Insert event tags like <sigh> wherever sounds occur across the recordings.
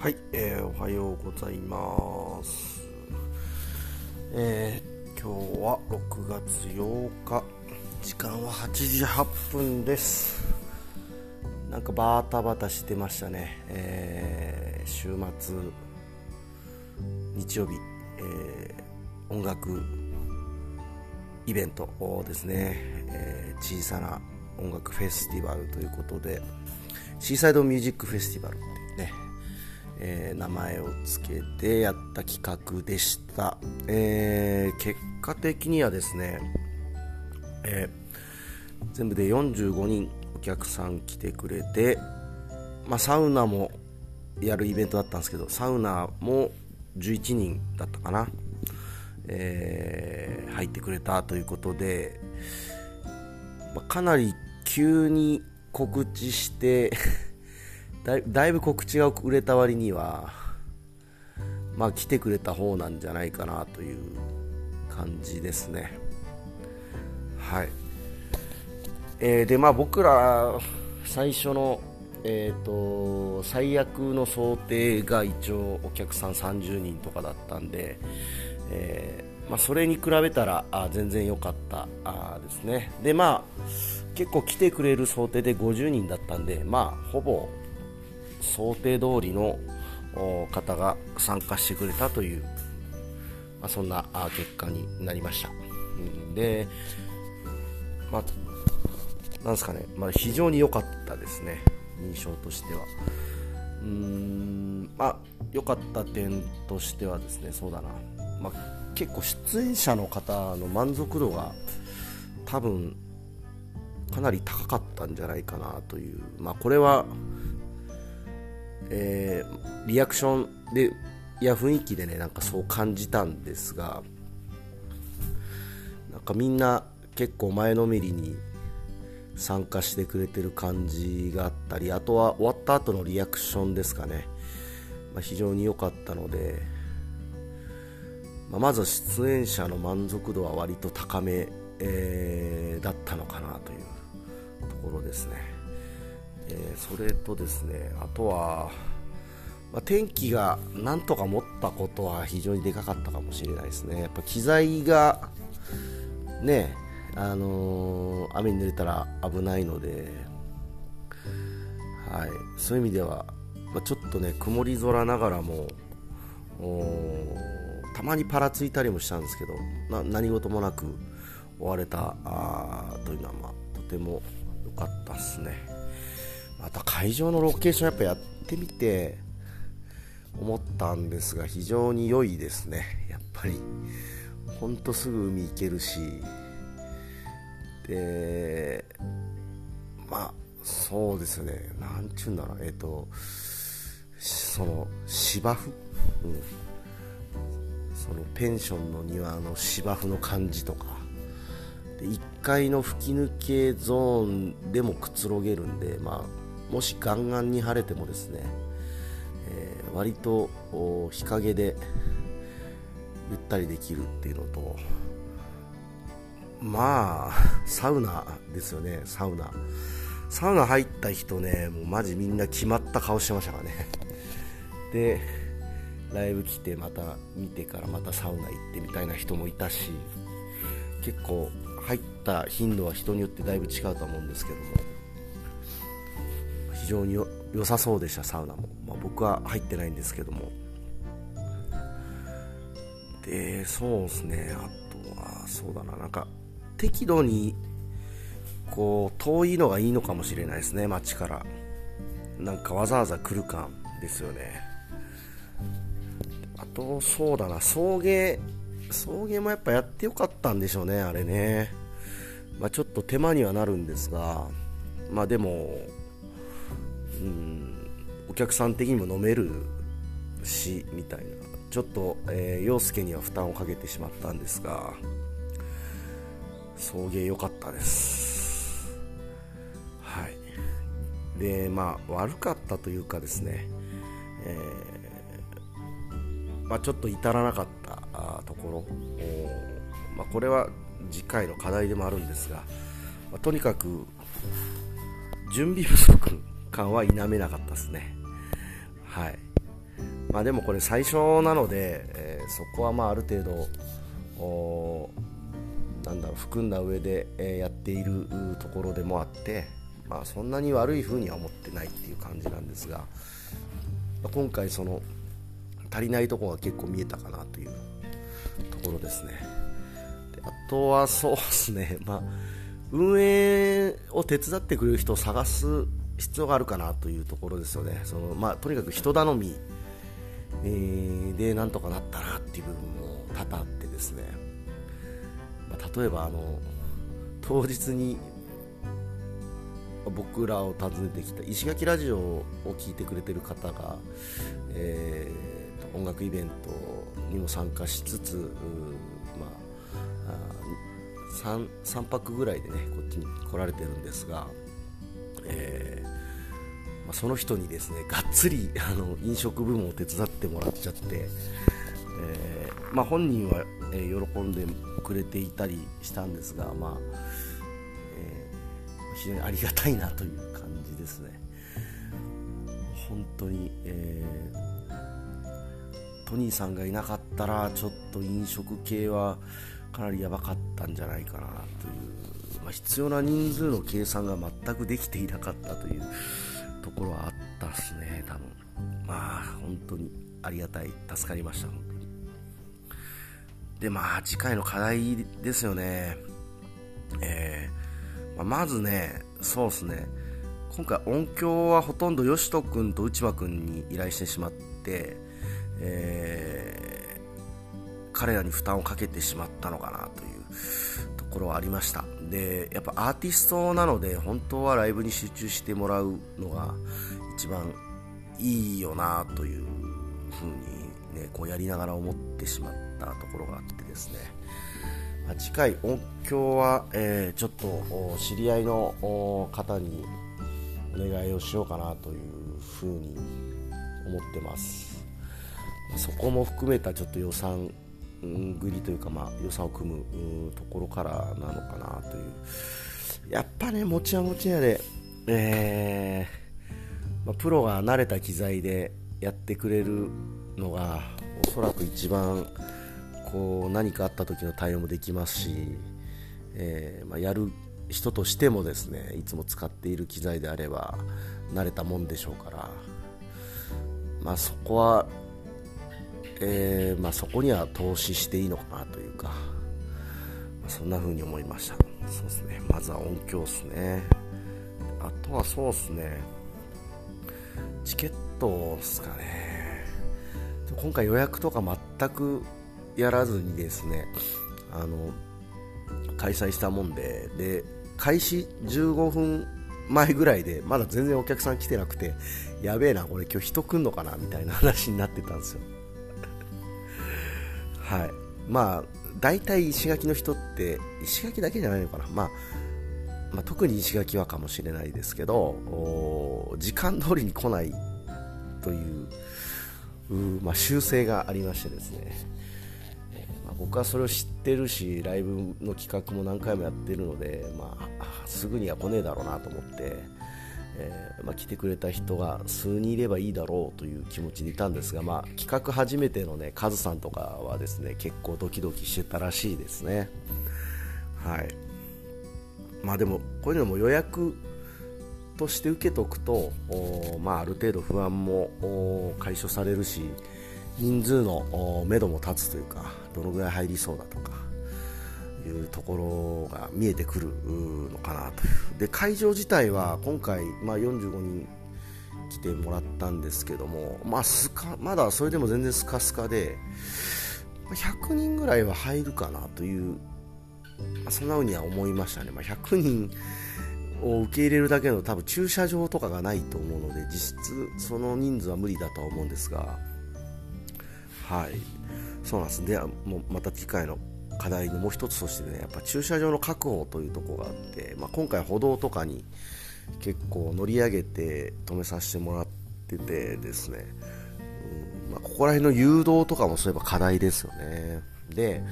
はい、えー、おはようございます。えー、今日は6月8日、時間は8時8分です。なんかバタバタしてましたね。えー、週末、日曜日、えー、音楽イベントですね、えー小さな音楽フェスティバルということで、シーサイドミュージックフェスティバルってね、えー名前を付けてやった企画でした、えー結果的にはですね、えー全部で45人お客さん来てくれて、まあ、サウナもやるイベントだったんですけどサウナも11人だったかな、えー入ってくれたということで、まあかなり急に告知してだいだいぶ告知が遅れた割にはまあ来てくれた方なんじゃないかなという感じですね。はい。えーでまあ僕ら最初のえー、と最悪の想定が一応お客さん30人とかだったんで、えーまあ、それに比べたらあ全然良かったあですね。でまあ結構来てくれる想定で50人だったんでまあほぼ想定通りの方が参加してくれたという、まあ、そんな結果になりました、でまあなんですかね、まあ、非常に良かったですね。印象としては。うーん。まあ良かった点としてはですね。そうだな、まあ、結構出演者の方の満足度が多分かなり高かったんじゃないかなという、まあ、これは、えーリアクションでや雰囲気でねなんかそう感じたんですがなんかみんな結構前のめりに参加してくれてる感じがあったりあとは終わった後のリアクションですかね、まあ、非常に良かったので、まあまず出演者の満足度は割と高め、えーだったのかなというところですね、えーそれとですねあとは、まあ天気がなんとか持ったことは非常にでかかったかもしれないですね。やっぱ機材がねあのー雨に濡れたら危ないので、はい、そういう意味では、まあ、ちょっとね曇り空ながらもたまにパラついたりもしたんですけど何事もなく終われたあというのは、まあ、とても良かったですね。また会場のロケーションやっぱやってみて思ったんですが非常に良いですね。やっぱり。ほんとすぐ海行けるし。でまあそうですね。なんちゅうんだろう。えっ、とその芝生、うん、そのペンションの庭の芝生の感じとか。で1階の吹き抜けゾーンでもくつろげるんで、まあ、もしガンガンに晴れてもですね、えー割と日陰でゆったりできるっていうのとまあサウナですよねサウナ。サウナ入った人ねもうマジみんな決まった顔してましたからね。でライブ来てまた見てからまたサウナ行ってみたいな人もいたし結構入った頻度は人によってだいぶ違うと思うんですけども。常に良さそうでしたサウナも、まあ、僕は入ってないんですけども。でそうですね。あとはそうだな。なんか適度にこう遠いのがいいのかもしれないですね。街から。なんかわざわざ来る感ですよね。あとそうだな。送迎送迎もやっぱやってよかったんでしょうねあれね。まあちょっと手間にはなるんですが。まあでもうん。お客さん的にも飲めるしみたいな。ちょっと、えー、陽介には負担をかけてしまったんですが送迎良かったです。はい。でまあ悪かったというかですね、えーまあ、ちょっと至らなかったところ、まあ、これは次回の課題でもあるんですが、まあとにかく準備不足感は否めなかったですね。はい。まあ、でもこれ最初なので、えー、そこはまあある程度なんだろう含んだ上で、えー、やっているところでもあって、まあ、そんなに悪い風には思ってないっていう感じなんですが、今回その足りないとこが結構見えたかなというところですね。であとはそうですね、まあ、運営を手伝ってくれる人を探す必要があるかなというところですよね。その、まあ、とにかく人頼み、えー、でなんとかなったなっていう部分も多々あってですね、まあ、例えばあの当日に僕らを訪ねてきた石垣ラジオを聴いてくれてる方が、えー、音楽イベントにも参加しつつ、まあ、3, 3泊ぐらいでねこっちに来られてるんですが、えーまあ、その人にですねがっつり <laughs> あの飲食部門を手伝ってもらっちゃって、えー、まあ、本人は、え、喜んでくれていたりしたんですが、まあえ、非常にありがたいなという感じですね。本当に、えトニーさんがいなかったらちょっと飲食系はかなりやばかったんじゃないかなという、まあ、必要な人数の計算が全くできていなかったというところはあったっすね多分。まあ本当にありがたい。助かりました本当に。でまあ次回の課題ですよね。えー、まあ、まずねそうっすね。今回音響はほとんどよしとくんと内間くんに依頼してしまって、えー、彼らに負担をかけてしまったのかなという。ところありました。でやっぱアーティストなので本当はライブに集中してもらうのが一番いいよなというふうに、ね、こうやりながら思ってしまったところがあってですね、次回音響は、えー、ちょっと知り合いの方にお願いをしようかなというふうに思ってます。そこも含めたちょっと予算繰りというか、まあ、予算を組むところからなのかなという。やっぱね持ちは持ちやで、えーまあ、プロが慣れた機材でやってくれるのがおそらく一番こう何かあった時の対応もできますし、えーまあ、やる人としてもですねいつも使っている機材であれば慣れたもんでしょうから、まあ、そこはえー、まあ、そこには投資していいのかなというか、まあ、そんな風に思いました。そうですね。まずは音響ですね。あとはそうですね。チケットですかね。今回予約とか全くやらずにですねあの開催したもんでで開始15分前ぐらいでまだ全然お客さん来てなくてやべえなこれ今日人来んのかなみたいな話になってたんですよ。はい。まあ大体石垣の人って石垣だけじゃないのかな、まあ、まあ、特に石垣はかもしれないですけど時間通りに来ないというまあ、習性がありましてですね、え、まあ、僕はそれを知ってるしライブの企画も何回もやってるので、まあ、すぐには来ねえだろうなと思って、えー、まあ、来てくれた人が数人いればいいだろうという気持ちでいたんですが、まあ、企画初めてのねカズさんとかはですね結構ドキドキしてたらしいですね。はい。まあでもこういうのも予約として受けとくと、まあ、ある程度不安も解消されるし人数のめども立つというかどのぐらい入りそうだとかいうところが見えてくるのかなという。で会場自体は今回、まあ、45人来てもらったんですけども、まあ、スカまだそれでも全然スカスカで100人ぐらいは入るかなという、まあ、そんな風には思いましたね、まあ、100人を受け入れるだけの多分駐車場とかがないと思うので実質その人数は無理だとは思うんですが。はい。そうなんです。ではもうまた機会の課題のもう一つとしてねやっぱ駐車場の確保というところがあって、まあ、今回歩道とかに結構乗り上げて止めさせてもらっててですね、うんまあ、ここら辺の誘導とかもそういえば課題ですよね。で、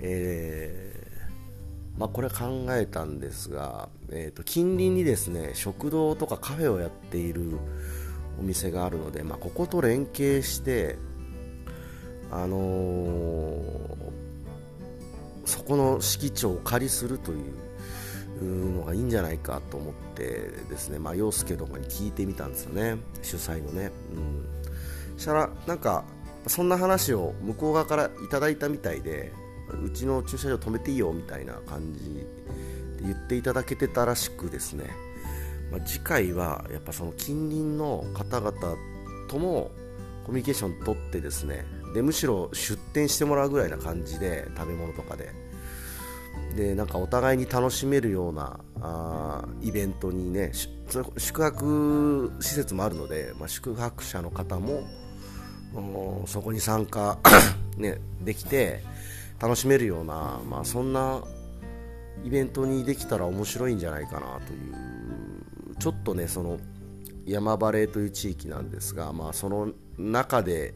えー、まあ、これ考えたんですが、えーと、近隣にですね食堂とかカフェをやっているお店があるので、まあ、ここと連携してあのー、そこの敷地をお借りするというのがいいんじゃないかと思ってですね、まあ、陽介とかに聞いてみたんですよね主催のね、うん、したらなんかそんな話を向こう側からいただいたみたいでうちの駐車場止めていいよみたいな感じで言っていただけてたらしくですね、まあ、次回はやっぱその近隣の方々ともコミュニケーション取ってですねでむしろ出店してもらうぐらいな感じで食べ物とかででなんかお互いに楽しめるようなあイベントにね宿泊施設もあるので、まあ、宿泊者の方もそこに参加 <coughs> ね、できて楽しめるような、まあ、そんなイベントにできたら面白いんじゃないかなというちょっとねその山バレーという地域なんですが、まあ、その中で、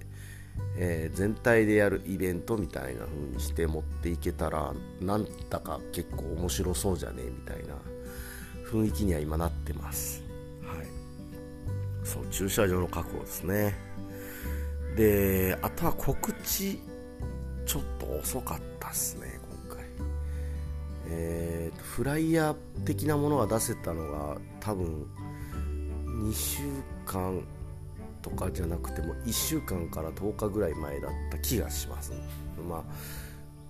えー、全体でやるイベントみたいな風にして持っていけたらなんだか結構面白そうじゃねえみたいな雰囲気には今なってます、はい、そう駐車場の確保ですね。であとは告知ちょっと遅かったですね今回。えー、フライヤー的なものが出せたのが多分2週間とかじゃなくても1週間から10日ぐらい前だった気がします、まあ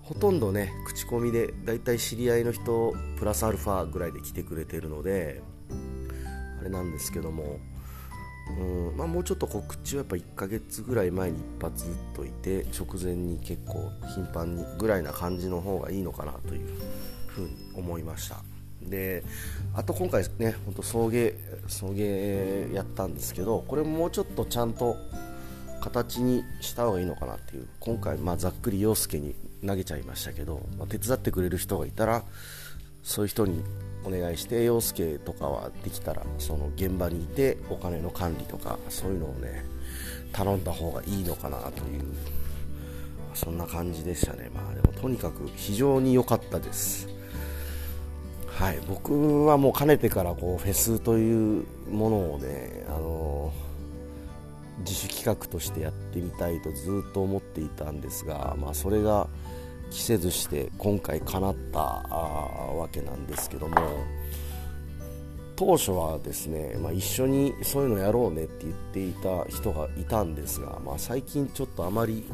ほとんどね口コミでだいたい知り合いの人プラスアルファぐらいで来てくれてるのであれなんですけどもうんまあ、もうちょっと告知はやっぱ1ヶ月ぐらい前に一発打っといて直前に結構頻繁にぐらいな感じの方がいいのかなというふうに思いました。であと今回ね本当送迎送迎やったんですけどこれもうちょっとちゃんと形にした方がいいのかなっていう今回まあざっくり陽介に投げちゃいましたけど、まあ、手伝ってくれる人がいたらそういう人にお願いして陽介とかはできたらその現場にいてお金の管理とかそういうのをね頼んだ方がいいのかなというそんな感じでしたね。まあでもとにかく非常に良かったです。はい僕はもうかねてからこうフェスというものをねあの自主企画としてやってみたいとずっと思っていたんですがまあそれが着せずして今回叶ったわけなんですけども当初はですね、まあ、一緒にそういうのやろうねって言っていた人がいたんですが、まあ、最近ちょっとあまり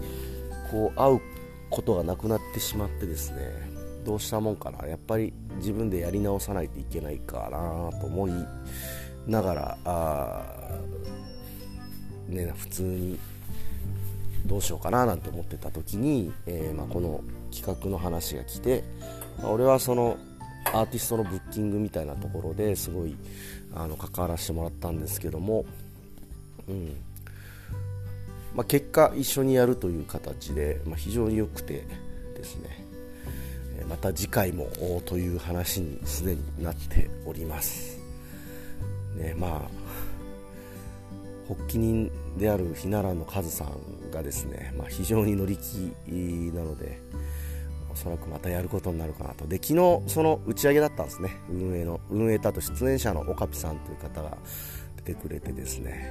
こう会うことがなくなってしまってですねどうしたもんかな。やっぱり自分でやり直さないといけないかなと思いながらあ、ね、普通にどうしようかななんて思ってた時に、えー、まあ、この企画の話が来て、まあ、俺はそのアーティストのブッキングみたいなところですごいあの関わらせてもらったんですけども、うん。まあ、結果一緒にやるという形で、ま、非常に良くてですね。また次回もという話にすでになっております、ね、まあ発起人であるひならのカズさんがですね、まあ、非常に乗り気なのでおそらくまたやることになるかなと。で昨日その打ち上げだったんですね。運営の運営とあと出演者のオカピさんという方が出てくれてですね、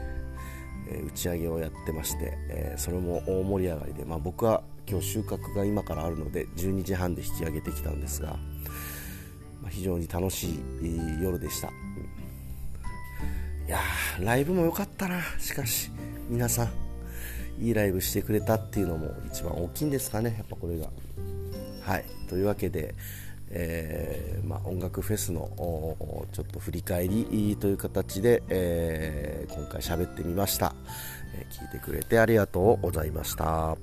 え、打ち上げをやってまして、え、それも大盛り上がりで、まあ、僕は今日収穫が今からあるので12時半で引き上げてきたんですが、まあ、非常に楽しい夜でした、いやライブも良かったな。しかし皆さんいいライブしてくれたっていうのも一番大きいんですかね。やっぱこれが。はい。というわけで、えー、まあ、音楽フェスのちょっと振り返りという形で、えー、今回喋ってみました、え、聞いてくれてありがとうございました。